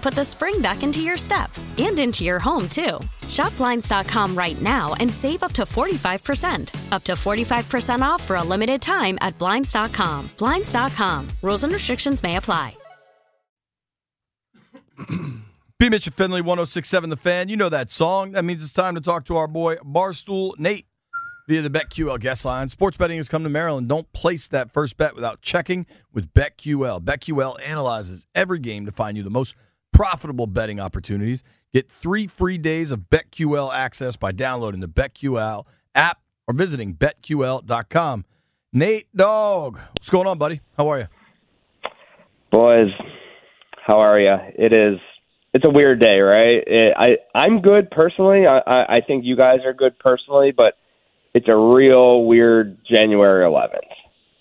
put the spring back into your step and into your home, too. Shop Blinds.com right now and save up to 45%. Up to 45% off for a limited time at Blinds.com. Blinds.com. Rules and restrictions may apply. B. Mitch and Finley, 1067 The Fan. You know that song. That means it's time to talk to our boy, Barstool Nate, via the BetQL guest line. Sports betting has come to Maryland. Don't place that first bet without checking with BetQL. BetQL analyzes every game to find you the most profitable betting opportunities. Get three free days of BetQL access by downloading the BetQL app or visiting BetQL.com. Nate Dog, what's going on, buddy? How are you? Boys, how are you? It is. It's a weird day, right? It, I I'm good personally. I, I I think you guys are good personally, but it's a real weird January 11th.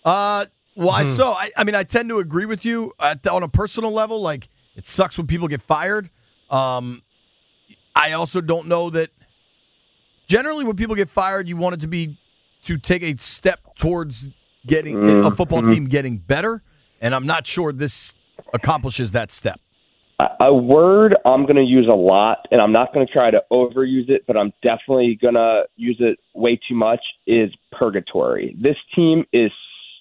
Uh, why so? I, I mean, I tend to agree with you at, on a personal level. Like, it sucks when people get fired. Um, I also don't know that. Generally, when people get fired, you want it to be to take a step towards getting a football team getting better, and I'm not sure this accomplishes that step. A word I'm going to use a lot, and I'm not going to try to overuse it, but I'm definitely going to use it way too much, is purgatory. This team is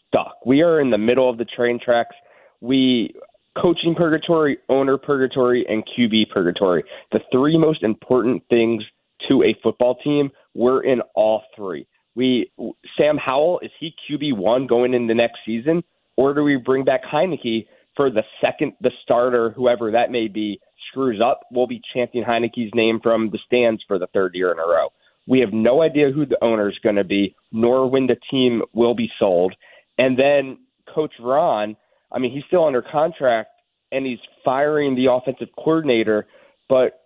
stuck. We are in the middle of the train tracks. We coaching purgatory, owner purgatory, and QB purgatory. The three most important things to a football team, we're in all three. We Sam Howell, is he QB one going into next season? Or do we bring back Heinicke for the second the starter, whoever that may be, screws up? We'll be chanting Heinicke's name from the stands for the third year in a row. We have no idea who the owner is going to be, nor when the team will be sold. And then Coach Ron, I mean, he's still under contract and he's firing the offensive coordinator, but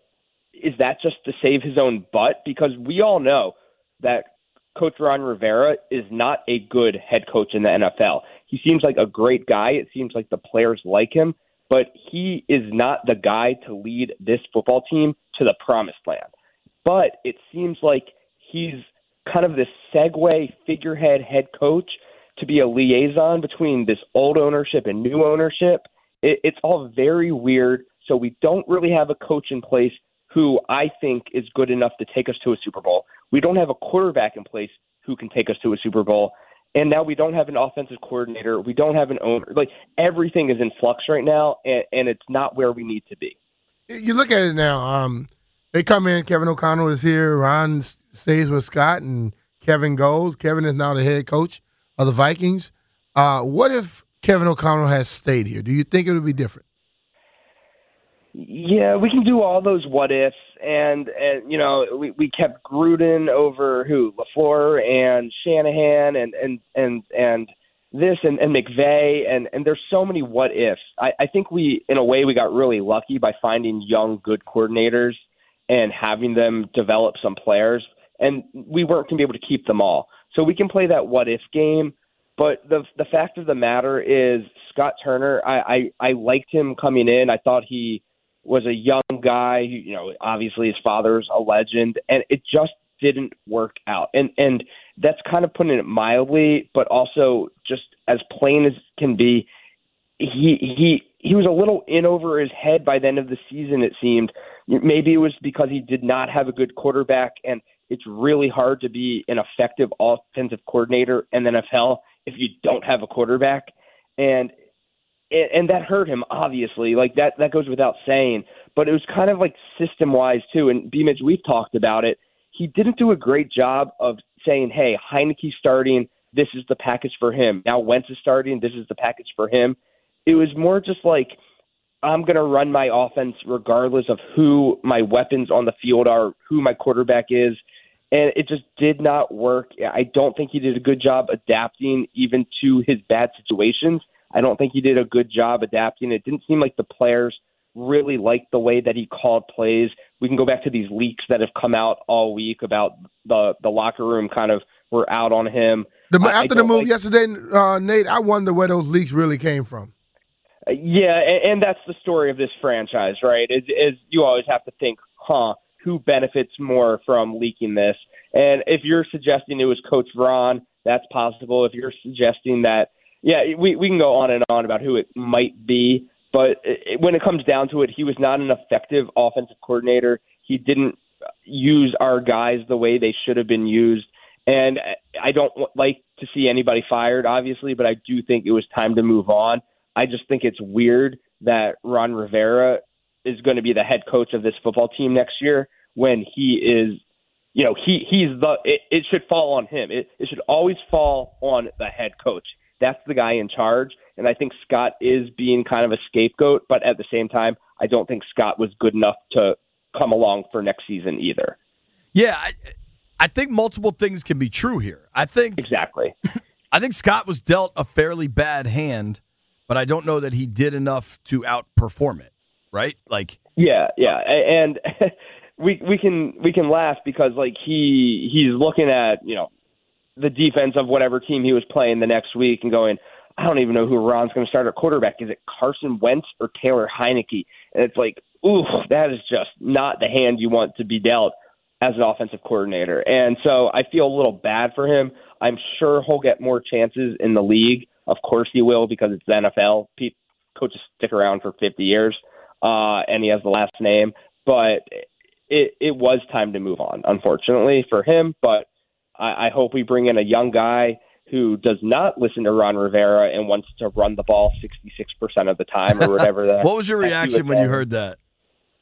is that just to save his own butt? Because we all know that Coach Ron Rivera is not a good head coach in the NFL. He seems like a great guy. It seems like the players like him, but he is not the guy to lead this football team to the promised land. But it seems like he's kind of this segue figurehead head coach to be a liaison between this old ownership and new ownership. It, it's all very weird. So we don't really have a coach in place who I think is good enough to take us to a Super Bowl. We don't have a quarterback in place who can take us to a Super Bowl. And now we don't have an offensive coordinator. We don't have an owner. Like everything is in flux right now, and, and it's not where we need to be. You look at it now. Um, they come in. Kevin O'Connell is here. Ron stays with Scott, and Kevin goes. Kevin is now the head coach of the Vikings. Uh, what if Kevin O'Connell has stayed here? Do you think it would be different? Yeah, we can do all those what ifs, and and you know we we kept Gruden over who Lafleur and Shanahan and and and and this and, and McVay and and there's so many what ifs. I, I think we in a way we got really lucky by finding young good coordinators and having them develop some players, and we weren't going to be able to keep them all. So we can play that what if game. But the the fact of the matter is Scott Turner. I I, I liked him coming in. I thought he was a young guy. You know, obviously his father's a legend, and it just didn't work out. And and That's kind of putting it mildly, but also just as plain as can be. He he he was a little in over his head by the end of the season. It seemed maybe it was because he did not have a good quarterback, and it's really hard to be an effective offensive coordinator in the NFL if you don't have a quarterback, and and that hurt him obviously. Like that that goes without saying. But it was kind of like system wise too. And B Mitch, we've talked about it. He didn't do a great job of saying, "Hey, Heinicke starting. This is the package for him." Now Wentz is starting. This is the package for him. It was more just like I'm going to run my offense regardless of who my weapons on the field are, who my quarterback is. And it just did not work. I don't think he did a good job adapting even to his bad situations. I don't think he did a good job adapting. It didn't seem like the players really liked the way that he called plays. We can go back to these leaks that have come out all week about the the locker room kind of were out on him. The, after the move like, yesterday, uh, Nate, I wonder where those leaks really came from. Uh, yeah, and, and that's the story of this franchise, right? Is, is you always have to think, huh, who benefits more from leaking this? And if you're suggesting it was Coach Ron, that's possible. If you're suggesting that yeah, we we can go on and on about who it might be, but it, when it comes down to it, he was not an effective offensive coordinator. He didn't use our guys the way they should have been used, and I don't like to see anybody fired, obviously, but I do think it was time to move on. I just think it's weird that Ron Rivera is going to be the head coach of this football team next year when he is you know he he's the it, it should fall on him it, it should always fall on the head coach that's the guy in charge. And I think Scott is being kind of a scapegoat, but at the same time, I don't think Scott was good enough to come along for next season either. Yeah, I, I think multiple things can be true here. I think exactly. I think Scott was dealt a fairly bad hand, but I don't know that he did enough to outperform it. Right? Like yeah, yeah, and we we can we can laugh because like he he's looking at you know the defense of whatever team he was playing the next week and going, I don't even know who Ron's going to start at quarterback. Is it Carson Wentz or Taylor Heinicke? And it's like, ooh, that is just not the hand you want to be dealt as an offensive coordinator. And so I feel a little bad for him. I'm sure he'll get more chances in the league. Of course he will because it's the NFL. Pe- coaches stick around for 50 years, uh, and he has the last name. But it, it was time to move on, unfortunately for him. But I, I hope we bring in a young guy who does not listen to Ron Rivera and wants to run the ball 66% of the time or whatever that. what was your reaction when you heard that?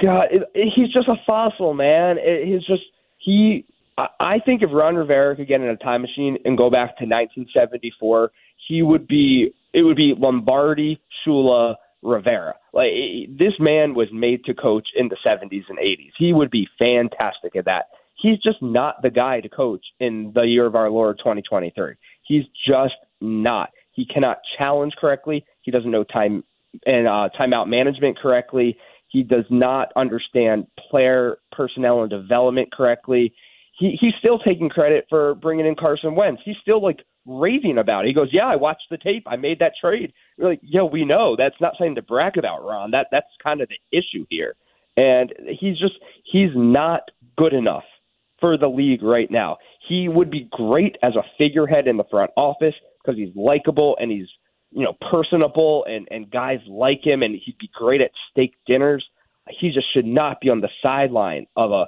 God, it, it, he's just a fossil, man. It, he's just he. I, I think if Ron Rivera could get in a time machine and go back to 1974, he would be. It would be Lombardi, Shula, Rivera. Like this man was made to coach in the 70s and 80s. He would be fantastic at that he's just not the guy to coach in the year of our Lord 2023. He's just not. He cannot challenge correctly. He doesn't know time and uh, timeout management correctly. He does not understand player personnel and development correctly. He he's still taking credit for bringing in Carson Wentz. He's still like raving about it. He goes, "Yeah, I watched the tape. I made that trade." You're like, "Yeah, we know. That's not something to brag about, Ron. That that's kind of the issue here." And he's just he's not good enough for the league right now. He would be great as a figurehead in the front office because he's likable and he's you know personable and and guys like him and he'd be great at steak dinners. He just should not be on the sideline of a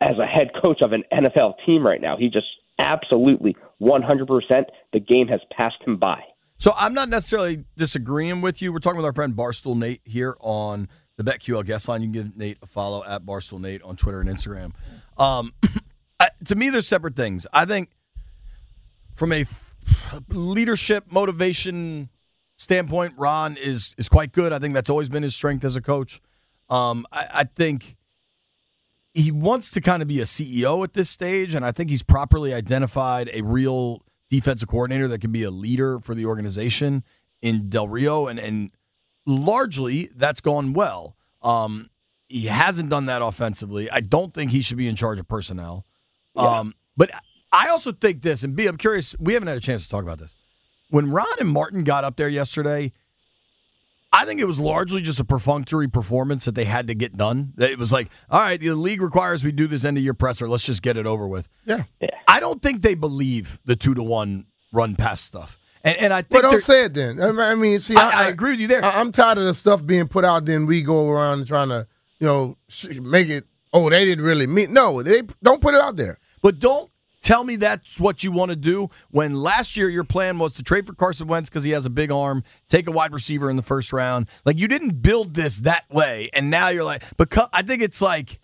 as a head coach of an NFL team right now. He just absolutely 100% the game has passed him by. So I'm not necessarily disagreeing with you. We're talking with our friend Barstool Nate here on the BetQL guest line. You can give Nate a follow at Barstool Nate on Twitter and Instagram. Um, to me, there's separate things. I think from a leadership motivation standpoint, Ron is is quite good. I think that's always been his strength as a coach. Um, I, I think he wants to kind of be a CEO at this stage, and I think he's properly identified a real defensive coordinator that can be a leader for the organization in Del Rio, and and largely that's gone well. Um, he hasn't done that offensively. I don't think he should be in charge of personnel. Yeah. Um, but I also think this, and B, I'm curious. We haven't had a chance to talk about this. When Ron and Martin got up there yesterday, I think it was largely just a perfunctory performance that they had to get done. It was like, all right, the league requires we do this end of year presser. Let's just get it over with. Yeah. I don't think they believe the two to one run pass stuff. And, and I But think don't say it then. I mean, see, I, I agree with you there. I, am tired of the stuff being put out. Then we go around trying to, you know, make it. Oh, they didn't really mean. No, they don't put it out there. But don't tell me that's what you want to do when last year your plan was to trade for Carson Wentz because he has a big arm, take a wide receiver in the first round. Like you didn't build this that way, and now you're like, because I think it's like,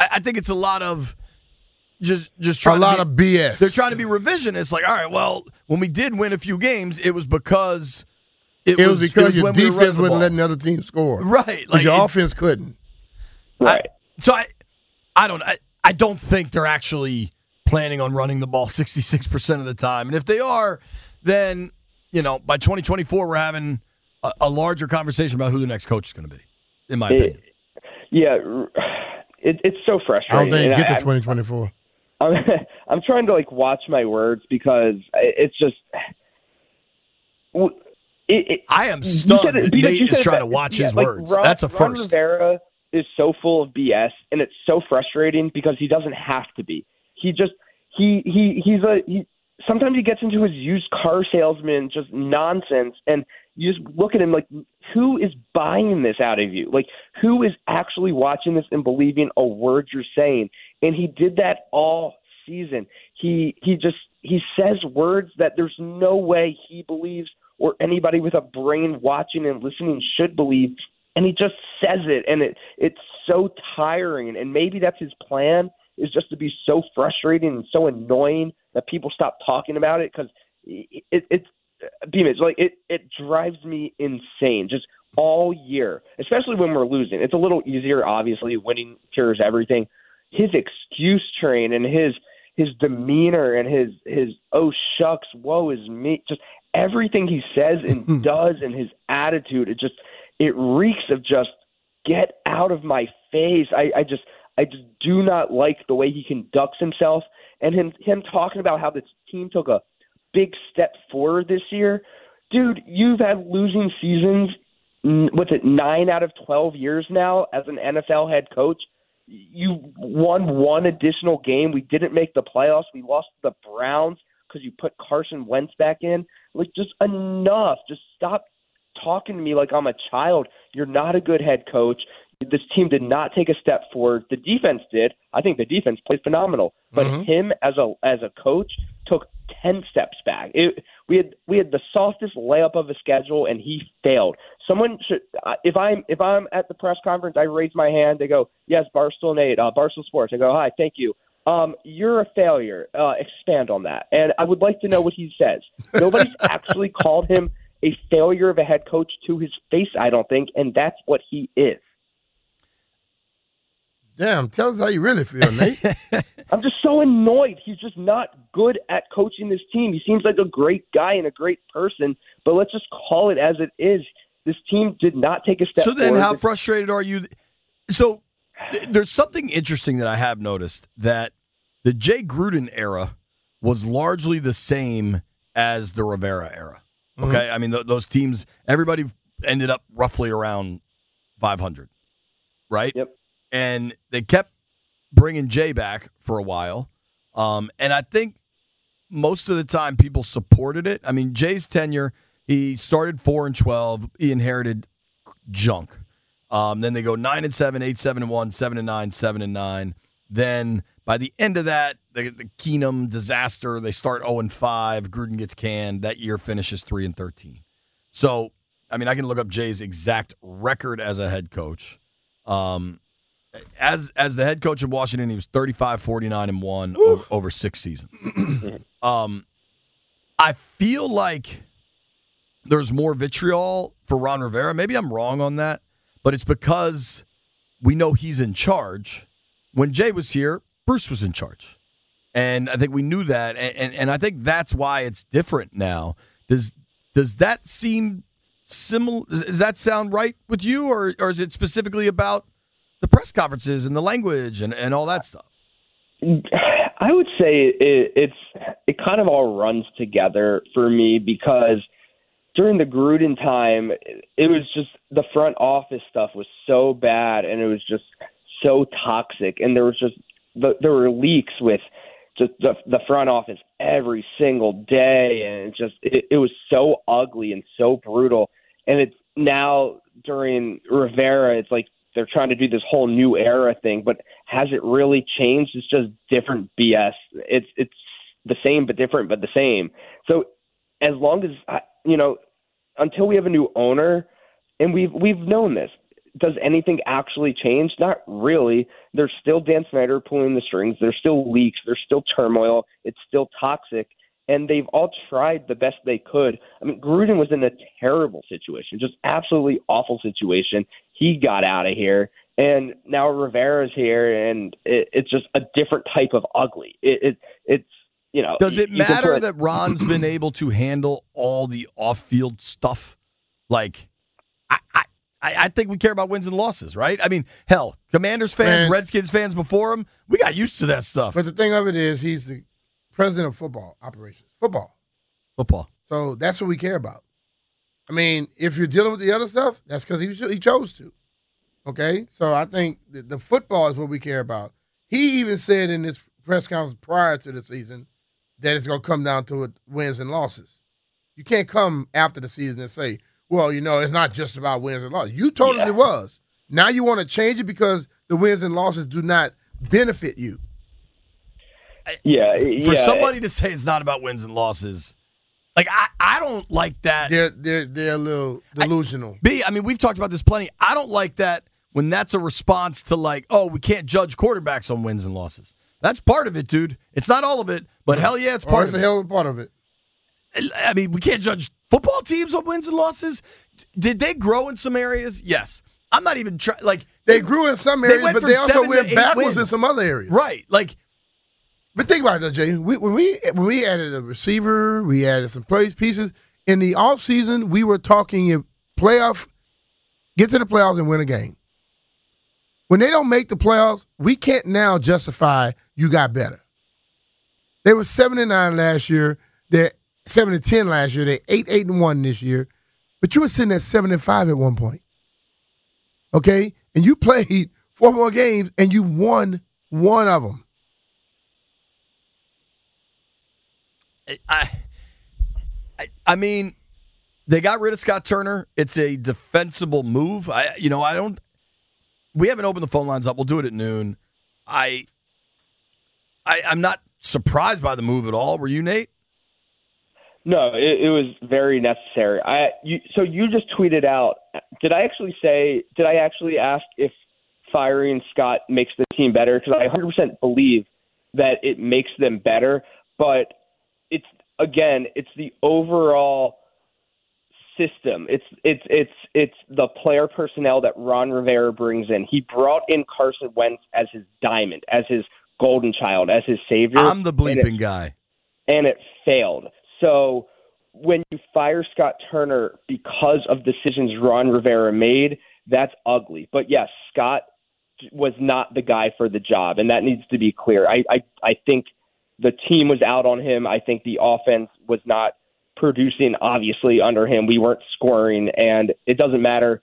I I think it's a lot of just just trying A lot to of BS. They're trying to be revisionist. Like, all right, well, when we did win a few games, it was because it, it was because your when we defense running the wasn't letting the other team score. right. Like your it- offense couldn't. Right. so I, I don't, I, I don't think they're actually planning on running the ball 66% of the time. And if they are, then, you know, by 2024, we're having a, a larger conversation about who the next coach is going to be, in my It- opinion. yeah, it, it's so I frustrating. do they think you And get to 2024. I'm, I'm trying to like watch my words because it's just. It, it, I am stunned it- that Nate is trying to watch yeah, his like, words. Ron- That's a Ron first. Rivera is so full of BS, and it's so frustrating because he doesn't have to be. He just he he he's a he. Sometimes he gets into his used car salesman just nonsense, and you just look at him like, who is buying this out of you? Like, who is actually watching this and believing a word you're saying? And he did that all season. He he just he says words that there's no way he believes or anybody with a brain watching and listening should believe and he just says it and it it's so tiring and maybe that's his plan is just to be so frustrating and so annoying that people stop talking about it because it, it it's Beam, it's like it it drives me insane just all year especially when we're losing. It's a little easier obviously winning cures everything. His excuse train and his his demeanor and his his oh shucks woe is me just everything he says and does and his attitude it just it reeks of just get out of my face. I i just i just do not like the way he conducts himself and him him talking about how this team took a big step forward this year dude you've had losing seasons what's it nine out of 12 years now as an nfl head coach you won one additional game. We didn't make the playoffs. We lost the Browns because you put Carson Wentz back in. Like, just enough. Just stop talking to me like I'm a child. You're not a good head coach. This team did not take a step forward. The defense did. I think the defense played phenomenal, but him as a as a coach took ten steps back. It, we had we had the softest layup of a schedule, and he failed. Someone should. If I'm if I'm at the press conference, I raise my hand. They go, "Yes, Barstool Nate, uh, Barstool Sports." I go, "Hi, thank you." Um, you're a failure. Uh, expand on that, and I would like to know what he says. Nobody's actually called him a failure of a head coach to his face. I don't think, and that's what he is. Damn, tell us how you really feel, Nate. I'm just so annoyed. He's just not good at coaching this team. He seems like a great guy and a great person, but let's just call it as it is. This team did not take a step So then, forward. how frustrated are you? So th- there's something interesting that I have noticed that the Jay Gruden era was largely the same as the Rivera era. Mm-hmm. Okay, I mean th- those teams, everybody ended up roughly around 500, right? Yep. And they kept bringing Jay back for a while, um, and I think most of the time people supported it. I mean, Jay's tenure, he started four and twelve. He inherited junk. Um, then they go nine and seven, eight, seven and one, seven and nine, seven and nine. Then by the end of that, the, the Keenum disaster, they start zero and five. Gruden gets canned. That year finishes three and thirteen. So, I mean, I can look up Jay's exact record as a head coach. Um, as as the head coach of Washington, he was 35, 49 and one over, over six seasons. um, I feel like there's more vitriol for Ron Rivera. Maybe I'm wrong on that, but it's because we know he's in charge. When Jay was here, Bruce was in charge. And I think we knew that. And, and, and I think that's why it's different now. Does does that seem similar? Does, does that sound right with you? Or, or is it specifically about the press conferences and the language and, and all that stuff? I would say it, it's it kind of all runs together for me because during the Gruden time, it was just the front office stuff was so bad, and it was just so toxic, and there was just the, there were leaks with just the, the front office every single day, and it just it, it was so ugly and so brutal. And it's now during Rivera, it's like they're trying to do this whole new era thing, but has it really changed? It's just different BS. It's it's the same but different, but the same. So as long as I, you know, until we have a new owner, and we've we've known this, does anything actually change? Not really. There's still Dan Snyder pulling the strings. There's still leaks. There's still turmoil. It's still toxic. And they've all tried the best they could. I mean, Gruden was in a terrible situation, just absolutely awful situation. He got out of here, and now Rivera's here, and it, it's just a different type of ugly. It, it it's you know. Does it matter put, that Ron's been able to handle all the off-field stuff? Like, I, I I, think we care about wins and losses, right? I mean, hell, Commanders fans, Man. Redskins fans before him, we got used to that stuff. But the thing of it is, he's the president of football operations. Football. Football. So that's what we care about. I mean, if you're dealing with the other stuff, that's because he, he chose to. Okay? So I think the, the football is what we care about. He even said in this press conference prior to the season that it's going to come down to wins and losses. You can't come after the season and say, well, you know, it's not just about wins and losses. You told yeah. us it was. Now you want to change it because the wins and losses do not benefit you. Yeah, for yeah. somebody to say it's not about wins and losses, like I, I don't like that. They're they're they're a little delusional. I, B, I mean, we've talked about this plenty. I don't like that when that's a response to like, oh, we can't judge quarterbacks on wins and losses. That's part of it, dude. It's not all of it, but hell yeah, it's part oh, it's of a hell of part of it. I mean, we can't judge football teams on wins and losses. Did they grow in some areas? Yes. I'm not even trying. Like they, they, grew in some areas, but they also went backwards wins. in some other areas. Right. Like, but think about it, though, Jay. We, when we when we added a receiver, we added some plays pieces in the off season. We were talking if playoff, get to the playoffs and win a game. When they don't make the playoffs, we can't now justify you got better. They were seven and nine last year. They're seven and ten last year. They eight eight and one this year, but you were sitting at seven and five at one point. Okay, and you played four more games and you won one of them. I, I, I mean, they got rid of Scott Turner. It's a defensible move. I, you know, I don't. We haven't opened the phone lines up. We'll do it at noon. I, I, I'm not surprised by the move at all. Were you, Nate? No, it, it was very necessary. I you, so you just tweeted out. Did I actually say? Did I actually ask if firing Scott makes the team better? Because I 100% believe that it makes them better. But again, it's the overall system. It's it's it's it's the player personnel that Ron Rivera brings in. He brought in Carson Wentz as his diamond, as his golden child, as his savior. I'm the bleeping guy. And it failed. So when you fire Scott Turner because of decisions Ron Rivera made, that's ugly. But yes, Scott was not the guy for the job, and that needs to be clear. I I, I think the team was out on him. I think the offense was not producing obviously under him. We weren't scoring, and it doesn't matter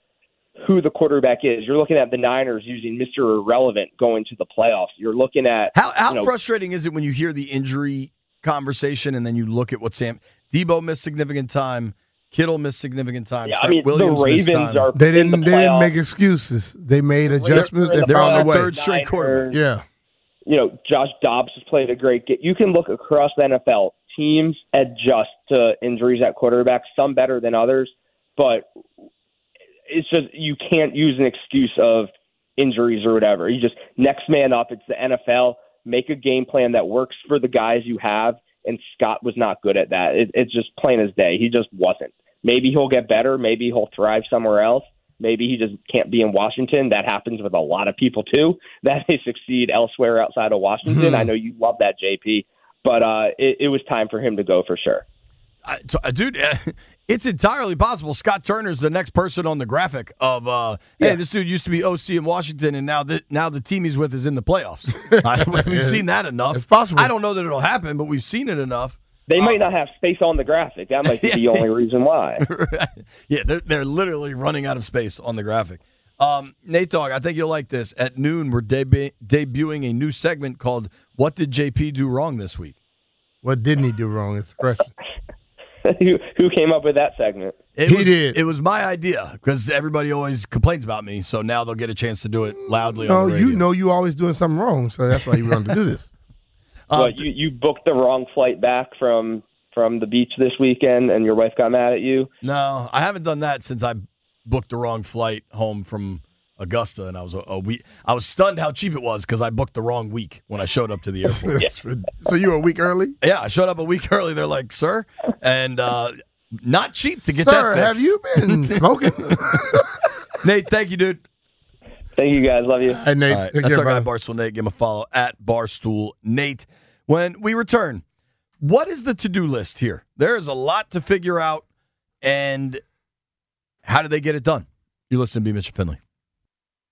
who the quarterback is. You're looking at the Niners using Mr. Irrelevant going to the playoffs. You're looking at how how you know, frustrating is it when you hear the injury conversation, and then you look at what Sam Deebo missed significant time. Kittle missed significant time. Yeah, I mean, Williams the Ravens are. They didn't. The they didn't make excuses. They made adjustments. They they're found on a way. third straight quarterback. Yeah. You know, Josh Dobbs has played a great game. You can look across the NFL. Teams adjust to injuries at quarterback. Some better than others, but it's just you can't use an excuse of injuries or whatever. You just next man up. It's the NFL make a game plan that works for the guys you have. And Scott was not good at that. It, it's just plain as day. He just wasn't. Maybe he'll get better. Maybe he'll thrive somewhere else. Maybe he just can't be in Washington. That happens with a lot of people too. That they succeed elsewhere outside of Washington. Mm-hmm. I know you love that, JP, but uh, it, it was time for him to go for sure. Uh, dude, uh, it's entirely possible Scott Turner's the next person on the graphic of, uh, hey, yeah. this dude used to be OC in Washington, and now the now the team he's with is in the playoffs. I, we've seen that enough. It's possible. I don't know that it'll happen, but we've seen it enough. They might not have space on the graphic. That might be the only reason why. yeah, they're, they're literally running out of space on the graphic. Um, Nate Dogg, I think you'll like this. At noon, we're debu- debuting a new segment called "What Did JP Do Wrong This Week." What didn't he do wrong? Is the question. who, who came up with that segment? It He was, did. It was my idea because everybody always complains about me, so now they'll get a chance to do it loudly No, on the radio. you know you're always doing something wrong, so that's why you wanted to do this. Uh, what you you booked the wrong flight back from from the beach this weekend, and your wife got mad at you. No, I haven't done that since I booked the wrong flight home from Augusta, and I was a, a week. I was stunned how cheap it was because I booked the wrong week when I showed up to the airport. So you were a week early? yeah, I showed up a week early. They're like, "Sir," and uh, not cheap to get Sir, that have you been smoking? Nate? Thank you, dude. Thank you guys. Love you. hey, Nate. All right, take that's care, our guy. Barstool Nate. Give him a follow at Barstool Nate. When we return, what is the to do list here? There is a lot to figure out, and how do they get it done? You listen to me, Mitchell Finley.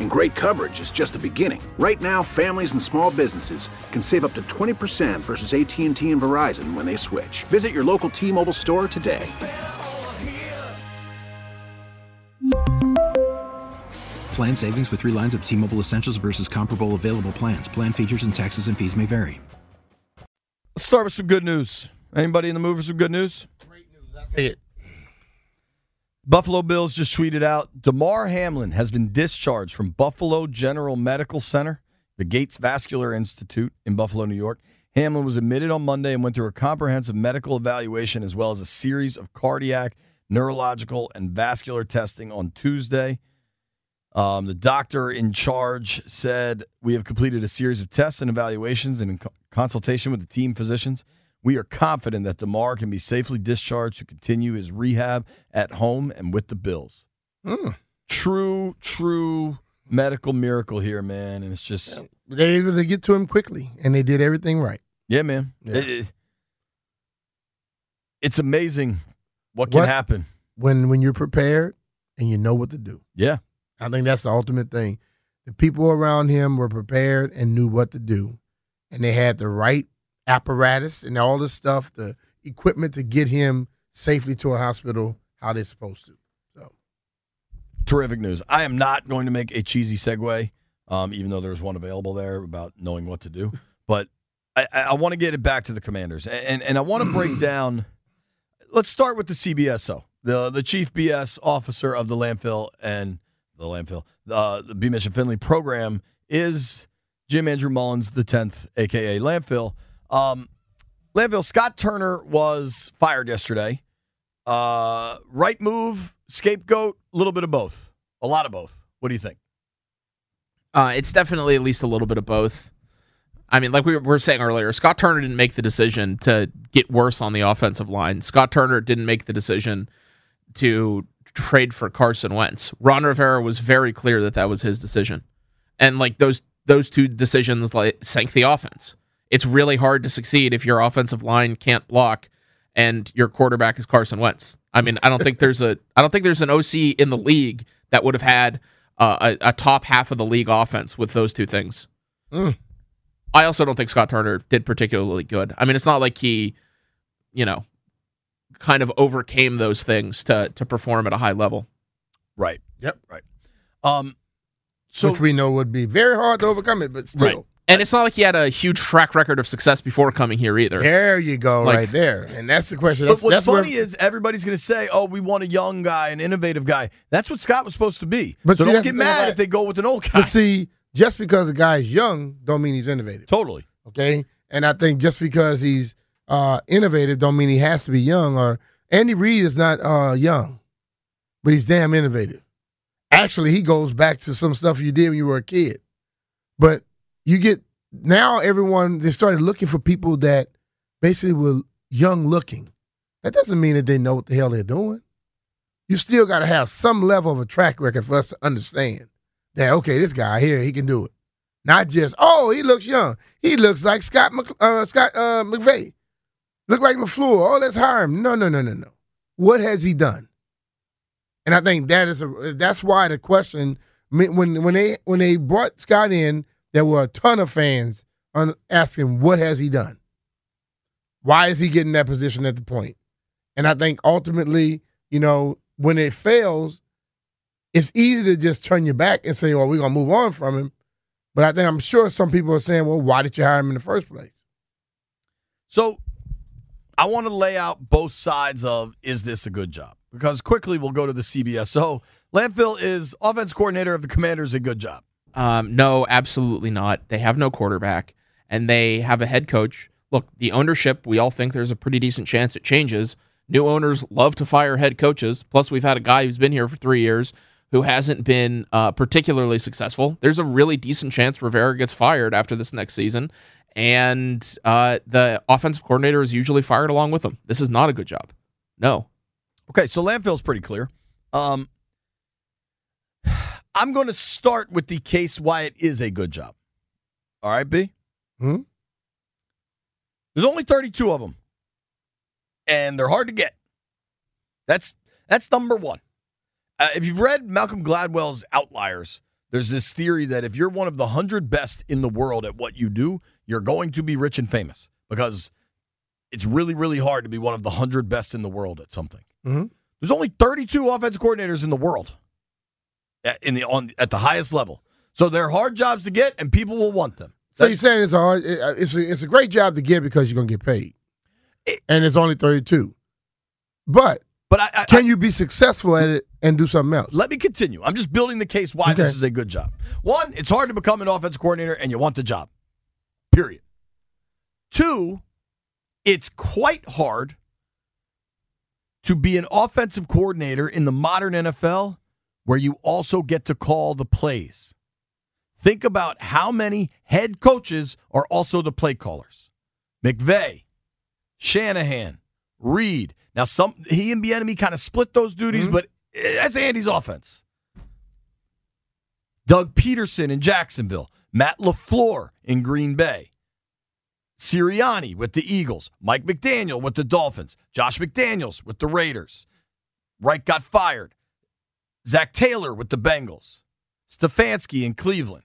And great coverage is just the beginning. Right now, families and small businesses can save up to 20% versus AT&T and Verizon when they switch. Visit your local T-Mobile store today. Plan savings with three lines of T Mobile Essentials versus comparable available plans. Plan features and taxes and fees may vary. Let's start with some good news. Anybody in the mood for some good news? Great news. It. Buffalo Bills just tweeted out Damar Hamlin has been discharged from Buffalo General Medical Center, the Gates Vascular Institute in Buffalo, New York. Hamlin was admitted on Monday and went through a comprehensive medical evaluation as well as a series of cardiac, neurological, and vascular testing on Tuesday. Um, the doctor in charge said, We have completed a series of tests and evaluations and in co- consultation with the team physicians. We are confident that Damar can be safely discharged to continue his rehab at home and with the Bills. Mm. True, true medical miracle here, man. And it's just, They were able to get to him quickly, and they did everything right. yeah, man. Yeah. It- it- it's amazing what can What- happen. When when you're prepared and you know what to do. Yeah. I think that's the ultimate thing. The people around him were prepared and knew what to do, and they had the right apparatus and all the stuff, the equipment to get him safely to a hospital how they're supposed to. So Terrific news. I am not going to make a cheesy segue, um, even though there's one available there about knowing what to do. But I, I, I want to get it back to the commanders, and and I want to break down. Let's start with the CBSO, the the chief BS officer of the landfill and the landfill, uh, the B Mission Finley program is Jim Andrew Mullins, the tenth, aka landfill. Um, landfill. Scott Turner was fired yesterday. Uh, right move, scapegoat, a little bit of both, a lot of both. What do you think? Uh, it's definitely at least a little bit of both. I mean, like we were saying earlier, Scott Turner didn't make the decision to get worse on the offensive line. Scott Turner didn't make the decision to trade for Carson Wentz. Ron Rivera was very clear that that was his decision, and like those those two decisions like sank the offense. It's really hard to succeed if your offensive line can't block and your quarterback is Carson Wentz. I mean, I don't think there's a I don't think there's an OC in the league that would have had uh, a, a, top half of the league offense with those two things. Mm. I also don't think Scott Turner did particularly good. I mean, it's not like he, you know, kind of overcame those things to to perform at a high level. Right. Yep. Right. Um. So which we know would be very hard to overcome it, but still. Right. And it's not like he had a huge track record of success before coming here either. There you go, like, right there. And that's the question. That's, but what's that's funny where, is everybody's going to say, "Oh, we want a young guy, an innovative guy." That's what Scott was supposed to be. But so see, don't get mad if they go with an old guy. But see, just because a guy is young, don't mean he's innovative. Totally. Okay. And I think just because he's uh, innovative, don't mean he has to be young. Or Andy Reid is not uh, young, but he's damn innovative. Actually, he goes back to some stuff you did when you were a kid. But you get now everyone they started looking for people that basically were young looking. That doesn't mean that they know what the hell they're doing. You still got to have some level of a track record for us to understand that okay, this guy here he can do it. Not just oh he looks young. He looks like Scott Mc, uh, Scott uh, McVay. Look like LaFleur. Oh, let's hire him. No, no, no, no, no. What has he done? And I think that is a that's why the question when when they when they brought Scott in, there were a ton of fans asking, what has he done? Why is he getting that position at the point? And I think ultimately, you know, when it fails, it's easy to just turn your back and say, well, we're going to move on from him. But I think I'm sure some people are saying, well, why did you hire him in the first place? So I want to lay out both sides of is this a good job? Because quickly we'll go to the CBS. So Landfill is offense coordinator of the Commanders, a good job. Um, no, absolutely not. They have no quarterback, and they have a head coach. Look, the ownership, we all think there's a pretty decent chance it changes. New owners love to fire head coaches. Plus, we've had a guy who's been here for three years who hasn't been uh, particularly successful. There's a really decent chance Rivera gets fired after this next season, and uh, the offensive coordinator is usually fired along with him. This is not a good job. No. Okay, so landfill's pretty clear. Um, I'm going to start with the case why it is a good job. All right, B? Hmm? There's only 32 of them, and they're hard to get. That's that's number one. Uh, if you've read Malcolm Gladwell's Outliers, there's this theory that if you're one of the 100 best in the world at what you do, you're going to be rich and famous because it's really, really hard to be one of the 100 best in the world at something. Mm-hmm. There's only 32 offensive coordinators in the world in the on at the highest level. So they're hard jobs to get, and people will want them. So you're saying it's a hard, uh, it's a, it's a great job to get because you're gonna get paid, it, and it's only 32. But but I, I, can you be successful at it and do something else? Let me continue. I'm just building the case why okay. this is a good job. One, it's hard to become an offensive coordinator, and you want the job. Period. Two, it's quite hard to be an offensive coordinator in the modern NFL where you also get to call the plays. Think about how many head coaches are also the play callers. McVay, Shanahan, Reid. Now some he and Bieniemy kind of split those duties, mm-hmm. but that's Andy's offense. Doug Pederson in Jacksonville, Matt LaFleur in Green Bay. Sirianni with the Eagles, Mike McDaniel with the Dolphins, Josh McDaniels with the Raiders. Wright got fired. Zac Taylor with the Bengals, Stefanski in Cleveland.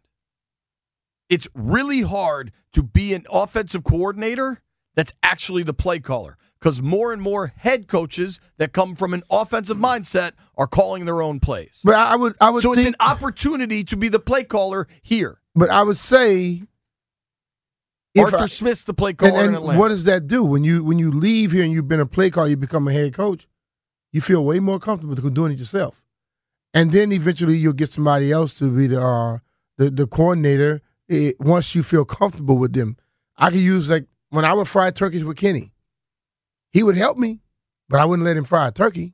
It's really hard to be an offensive coordinator that's actually the play caller because more and more head coaches that come from an offensive mindset are calling their own plays. But I would, I would. So think, it's an opportunity to be the play caller here. But I would say, Arthur I, Smith's the play caller and, and What does that do when you when you leave here and you've been a play caller, you become a head coach? You feel way more comfortable doing it yourself and then eventually you'll get somebody else to be the uh, the, the coordinator it, eh, once you feel comfortable with them. I could use like when I would fry turkeys with Kenny, he would help me, but I wouldn't let him fry a turkey.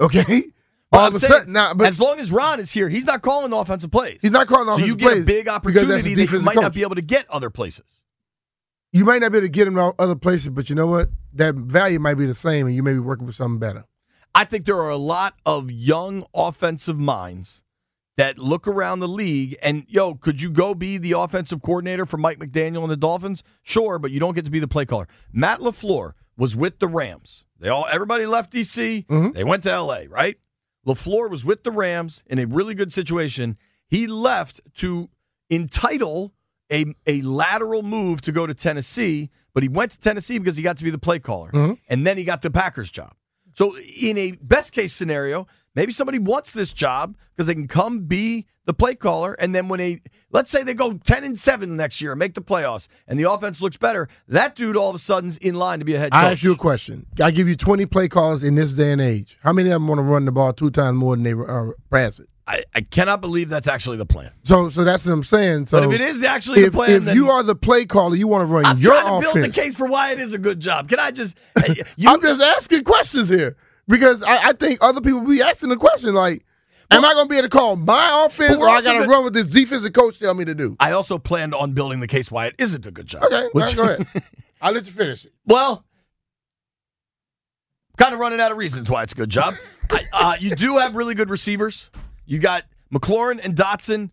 Okay, But All I'm of a saying, sudden, now, but as long as Ron is here, he's not calling the offensive plays. he's not calling offensive plays. so you get a big opportunity that you might not be able to get other places. You might not be able to get him other places, but you know what? That value might be the same, and you may be working with something better. I think there are a lot of young offensive minds that look around the league and yo, could you go be the offensive coordinator for Mike McDaniel and the Dolphins? Sure, but you don't get to be the play caller. Matt LaFleur was with the Rams. They all everybody left DC. Mhm. They went to LA, right? LaFleur was with the Rams in a really good situation. He left to entitle a, a lateral move to go to Tennessee, but he went to Tennessee because he got to be the play caller. Mhm. And then he got the Packers job. So, in a best case scenario, maybe somebody wants this job because they can come be the play caller. And then when they, let's say they go 10 and 7 next year and make the playoffs and the offense looks better, that dude all of a sudden's in line to be a head coach. I ask you a question. I give you 20 play callers in this day and age. How many of them want to run the ball two times more than they uh, pass it? I, I cannot believe that's actually the plan. So, so that's what I'm saying. So, but if it is actually if, the plan, if then you are the play caller, you want to run your offense. I'm your trying to offense. build the case for why it is a good job. Can I just, you, I'm just asking questions here because I, I think other people be asking the question like, "Am I going to be able to call my offense, or I got to run with this defensive coach tell me to do?" I also planned on building the case why it isn't a good job. Okay, Which- right, go ahead. I'll let you finish it. Well, kind of running out of reasons why it's a good job. I, uh, you do have really good receivers. You got McLaurin and Dotson.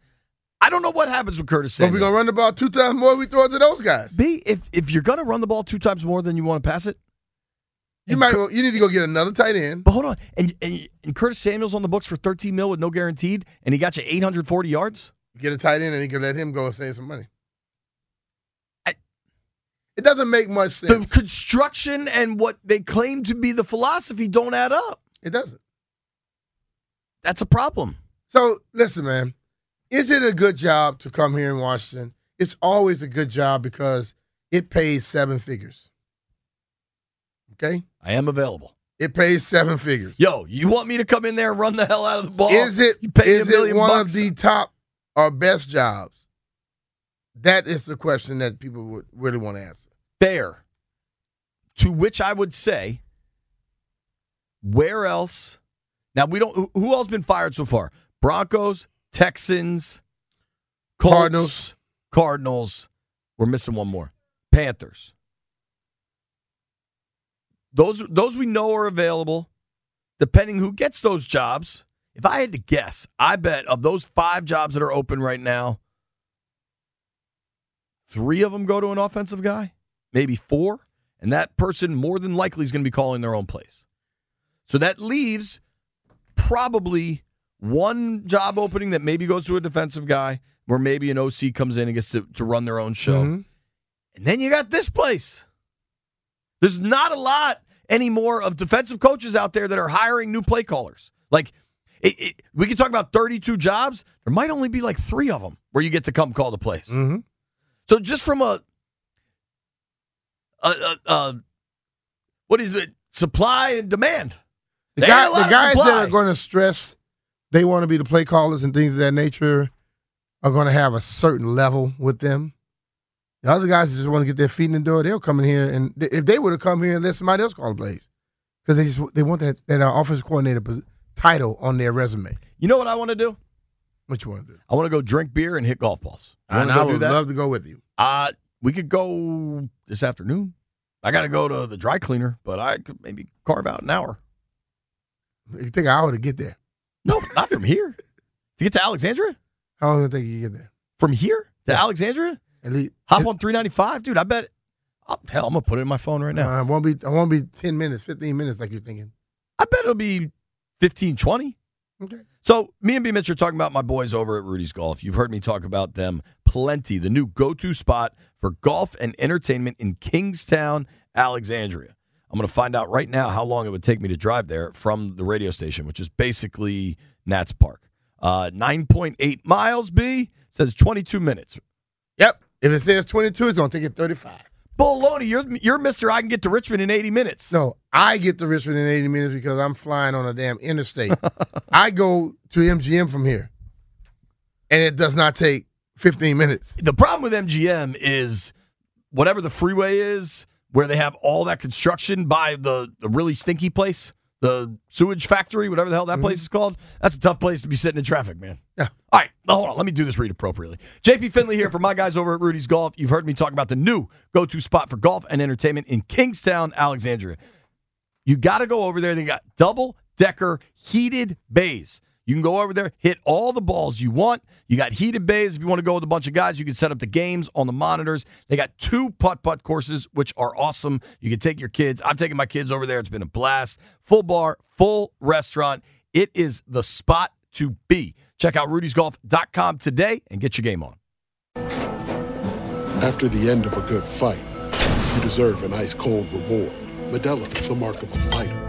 I don't know what happens with Curtis Samuel. we're gonna run the ball two times more. We throw it to those guys. B, if if you're gonna run the ball two times more than you want to pass it, You might. Go, you need to go get another tight end. but hold on, and, and and Curtis Samuel's on the books for 13 mil with no guaranteed, and he got you 840 yards. Get a tight end, and you can let him go and save some money. I- it doesn't make much sense. The construction and what they claim to be the philosophy don't add up. It doesn't. That's a problem. So listen, man. Is it a good job to come here in Washington? It's always a good job because it pays seven figures. Okay, I am available. it pays seven figures. Yo, you want me to come in there and run the hell out of the ball? Is it You pay is it one bucks. of the top or best jobs? That is the question that people would really want to answer. fair? To which I would say, where else? Now we don't. who- else been fired so far? Broncos, Texans, Colts, Cardinals. Cardinals. We're missing one more. Panthers. Those those we know are available. Depending who gets those jobs, if I had to guess, I bet of those five jobs that are open right now, three of them go to an offensive guy, maybe four, and that person more than likely is going to be calling their own plays. So that leaves probably one job opening that maybe goes to a defensive guy, where maybe an OC comes in and gets to, to run their own show. Mhm. And then you got this place. There's not a lot anymore of defensive coaches out there that are hiring new play callers. Like, it, it, we can talk about 32 jobs. There might only be like three of them where you get to come call the plays. Mhm. So just from a, a, a, a what is it? Supply and demand. The, guy, ain't a lot the of guys that are going to stress they want to be the play callers and things of that nature are going to have a certain level with them. The other guys that just want to get their feet in the door, they'll come in here and th- if they were to come here and let somebody else call the plays, because they just they want that that uh, offensive coordinator title on their resume. You know what I want to do? What you want to do? I want to go drink beer and hit golf balls. You And I would love to go with you. Uh, we could go this afternoon. I got to go to the dry cleaner, but I could maybe carve out an hour. It take an hour to get there. No, not from here. To get to Alexandria? How long does it take you to get there? From here to Yeah. Alexandria? At least Hop it- on 395? Dude, I bet. Oh, hell, I'm going to put it in my phone right now. Uh, it won't be. It won't be ten minutes, fifteen minutes like you're thinking. I bet it'll be 15, 20. Okay. So, me and B. Mitch are talking about my boys over at Rudy's Golf. You've heard me talk about them plenty. The new go to spot for golf and entertainment in Kingstowne, Alexandria. I'm going to find out right now how long it would take me to drive there from the radio station, which is basically Nats Park. Uh, 9.8 miles, B says 22 minutes. Yep. If it says twenty two, it's gonna take it thirty five. Baloney, you're, you're Mr. I can get to Richmond in 80 minutes. No, I get to Richmond in 80 minutes because I'm flying on a damn interstate. I go to MGM from here, and it does not take 15 minutes. The problem with MGM is whatever the freeway is, where they have all that construction by the, the really stinky place, the sewage factory, whatever the hell that mm-hmm. place is called. That's a tough place to be sitting in traffic, man. Yeah. All right, hold on. Let me do this read appropriately. JP Finlay here for my guys over at Rudy's Golf. You've heard me talk about the new go-to spot for golf and entertainment in Kingstowne, Alexandria. You got to go over there. They got double decker heated bays. You can go over there, hit all the balls you want. You got heated bays. If you want to go with a bunch of guys, you can set up the games on the monitors. They got two putt putt courses, which are awesome. You can take your kids. I've taken my kids over there. It's been a blast. Full bar, full restaurant. It is the spot to be. Check out rudysgolf.com today and get your game on. After the end of a good fight, you deserve an ice cold reward. Modelo is the mark of a fighter.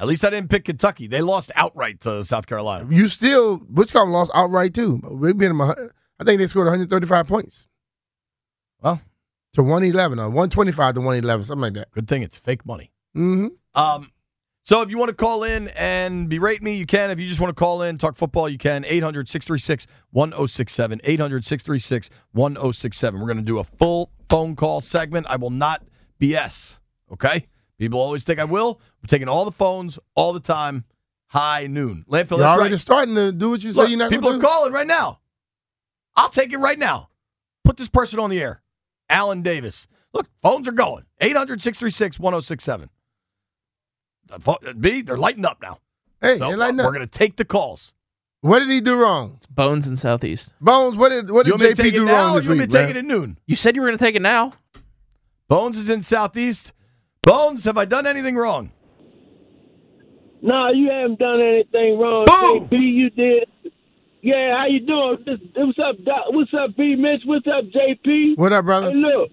At least I didn't pick Kentucky. They lost outright to South Carolina. You still, Wisconsin lost outright too. We beat them. a hun- I think they scored 135 points Well, to 111 or 125 to 111, something like that. good thing it's fake money. Mm-hmm. Um, so if you want to call in and berate me, you can. If you just want to call in, talk football, you can. 800 636 1067. 800 636 1067. We're going to do a full phone call segment. I will not BS, okay? People always think I will. We're taking all the phones all the time, high noon. Landfill, You're that's already right. starting to do what you say you're not people going are calling right now. I'll take it right now. Put this person on the air. Alan Davis. Look, phones are going. 800 636 1067. Uh, B, they're lighting up now. Hey, So they lighten up. we're going to take the calls. What did he do wrong? It's Bones in Southeast. Bones, what did what You did want me to JP do now wrong or this You want me to take it at noon? You said you were going to take it now. Bones is in Southeast. Bones, have I done anything wrong? No, you haven't done anything wrong. Boom! JP, you did. Yeah, how you doing? What's up, Doc? What's up, B. Mitch? What's up, JP? What up, brother? Hey, look.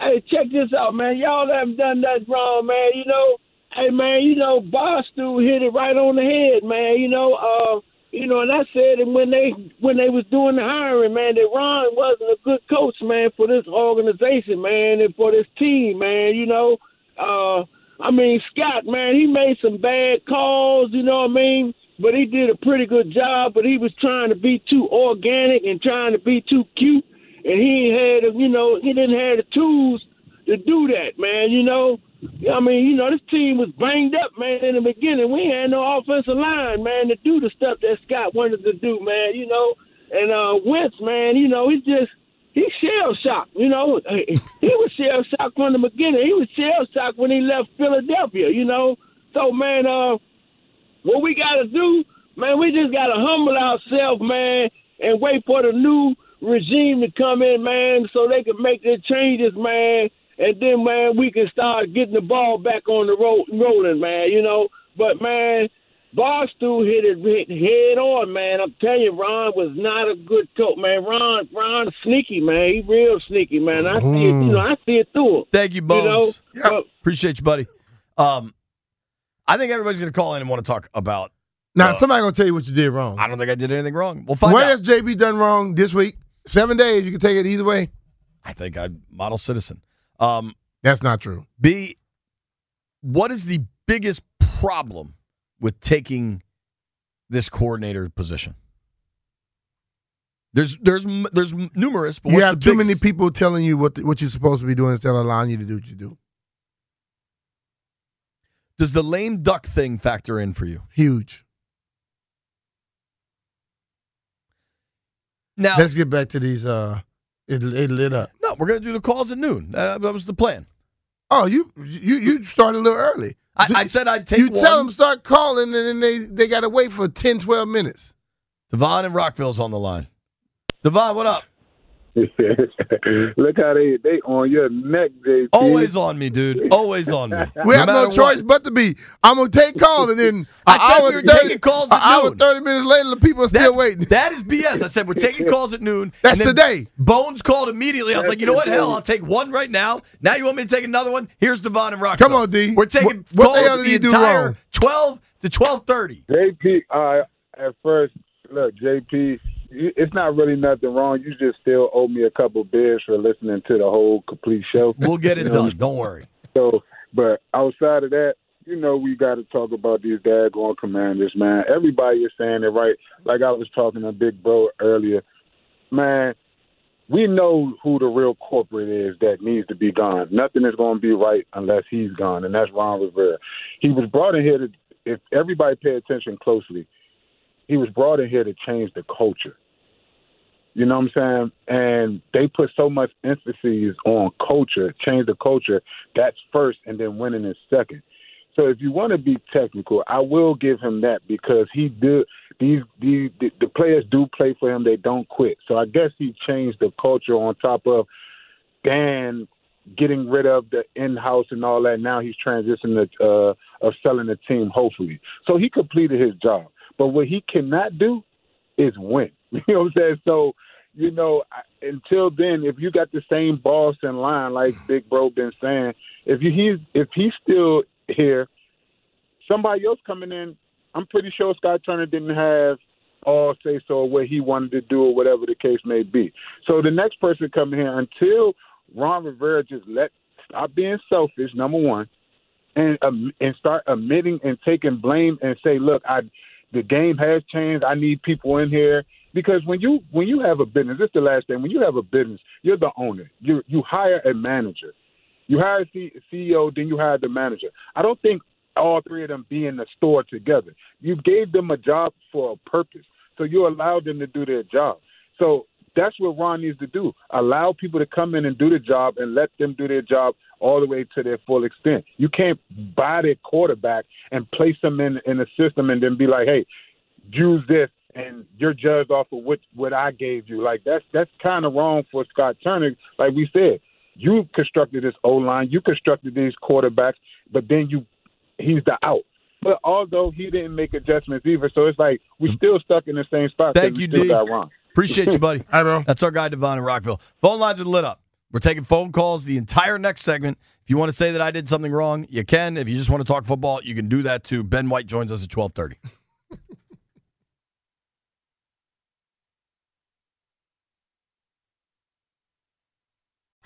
Hey, check this out, man. Y'all haven't done nothing wrong, man. You know, hey, man, you know, Barstool hit it right on the head, man. You know, uh, you know, and I said it when they when they was doing the hiring, man, that Ron wasn't a good coach, man, for this organization, man, and for this team, man. You know, uh, I mean, Scott, man, he made some bad calls, you know what I mean? But he did a pretty good job, but he was trying to be too organic and trying to be too cute. And he had, you know, he didn't have the tools to do that, man, you know? I mean, you know, this team was banged up, man, in the beginning. We had no offensive line, man, to do the stuff that Scott wanted to do, man, you know? And uh Wentz, man, you know, he just he's shell shocked. You know, he was shell shocked from the beginning. He was shell shocked when he left Philadelphia. You know, so man, uh, what we got to do, man, we just got to humble ourselves, man, and wait for the new regime to come in, man, so they can make their changes, man, and then, man, we can start getting the ball back on the road, rolling, man. You know, but man. Barstool hit it hit head on, man. I'm telling you, Ron was not a good coach, man. Ron, Ron, sneaky, man. He real sneaky, man. I see it, you know, I see it through him. Thank you, Bones. You know, but- Appreciate you, buddy. Um, I think everybody's going to call in and want to talk about. Now, uh, somebody going to tell you what you did wrong. I don't think I did anything wrong. We'll find What out. has JP done wrong this week? Seven days. You can take it either way. I think I'm model citizen. Um, That's not true. B, what is the biggest problem with taking this coordinator position? There's there's there's numerous, but you what's have too many people telling you what the, what you're supposed to be doing instead of allowing you to do what you do. Does the lame duck thing factor in for you? Huge. Now, Let's get back to these. Uh, it, it lit up. no, we're gonna do the calls at noon. Uh, that was the plan. Oh, you you you started a little early. I, I said I'd take you one. tell them start calling, and then they they got to wait for 10, 12 minutes. Devon and Rockville's on the line. Devon, what up? Look how they they on your neck, JP. Always on me, dude. Always on me. We have no choice what. but to be. I'm gonna take calls, and then I an said hour we were 30 taking calls an at hour noon. thirty minutes later, the people are still waiting. That is BS. I said we're taking calls at noon. That's and today. Bones called immediately. I was That's like, you know what? today. Hell, I'll take one right now. Now you want me to take another one? Here's Devon and Rock. Come on, D. We're taking What- what calls the the entire wrong? twelve to twelve thirty. JP, uh, at first, look, JP, you, it's not really nothing wrong. You just still owe me a couple beers for listening to the whole complete show. We'll get it done. Don't worry. So, but outside of that, you know, we got to talk about these daggone commanders, man. Everybody is saying it right. Like I was talking to Big Bro earlier, man. We know who the real corporate is that needs to be gone. Nothing is going to be right unless he's gone, and that's Ron Rivera. He was brought in here to, if everybody pay attention closely, he was brought in here to change the culture. You know what I'm saying? And they put so much emphasis on culture, change the culture. That's first, and then winning is second. So if you want to be technical, I will give him that because he did these these the, the players do play for him. They don't quit. So I guess he changed the culture on top of Dan getting rid of the in-house and all that. Now he's transitioning to uh, of selling the team. Hopefully, so he completed his job. But what he cannot do is win. You know what I'm saying? So, you know, until then, if you got the same boss in line, like Big Bro been saying, if you, he's if he's still here, somebody else coming in, I'm pretty sure Scott Turner didn't have all say so what he wanted to do or whatever the case may be. So the next person coming here until Ron Rivera just let stop being selfish, number one, and um, and start admitting and taking blame and say, look, I the game has changed. I need people in here because when you when you have a business, this is the last thing. When you have a business, you're the owner. You you hire a manager. You hire a C- CEO, then you hire the manager. I don't think all three of them be in the store together. You gave them a job for a purpose, so you allowed them to do their job. So that's what Ron needs to do: allow people to come in and do the job, and let them do their job all the way to their full extent. You can't buy their quarterback and place them in in a system, and then be like, "Hey, use this." And you're judged off of what what I gave you. Like that's that's kind of wrong for Scott Turner. Like we said, you constructed this O line, you constructed these quarterbacks, but then you he's the out. But although he didn't make adjustments either, so it's like we're mm-hmm. still stuck in the same spot. Thank you, D. Appreciate you, buddy. Hi, bro. That's our guy, Devon in Rockville. Phone lines are lit up. We're taking phone calls the entire next segment. If you want to say that I did something wrong, you can. If you just want to talk football, you can do that too. Ben White joins us at twelve thirty.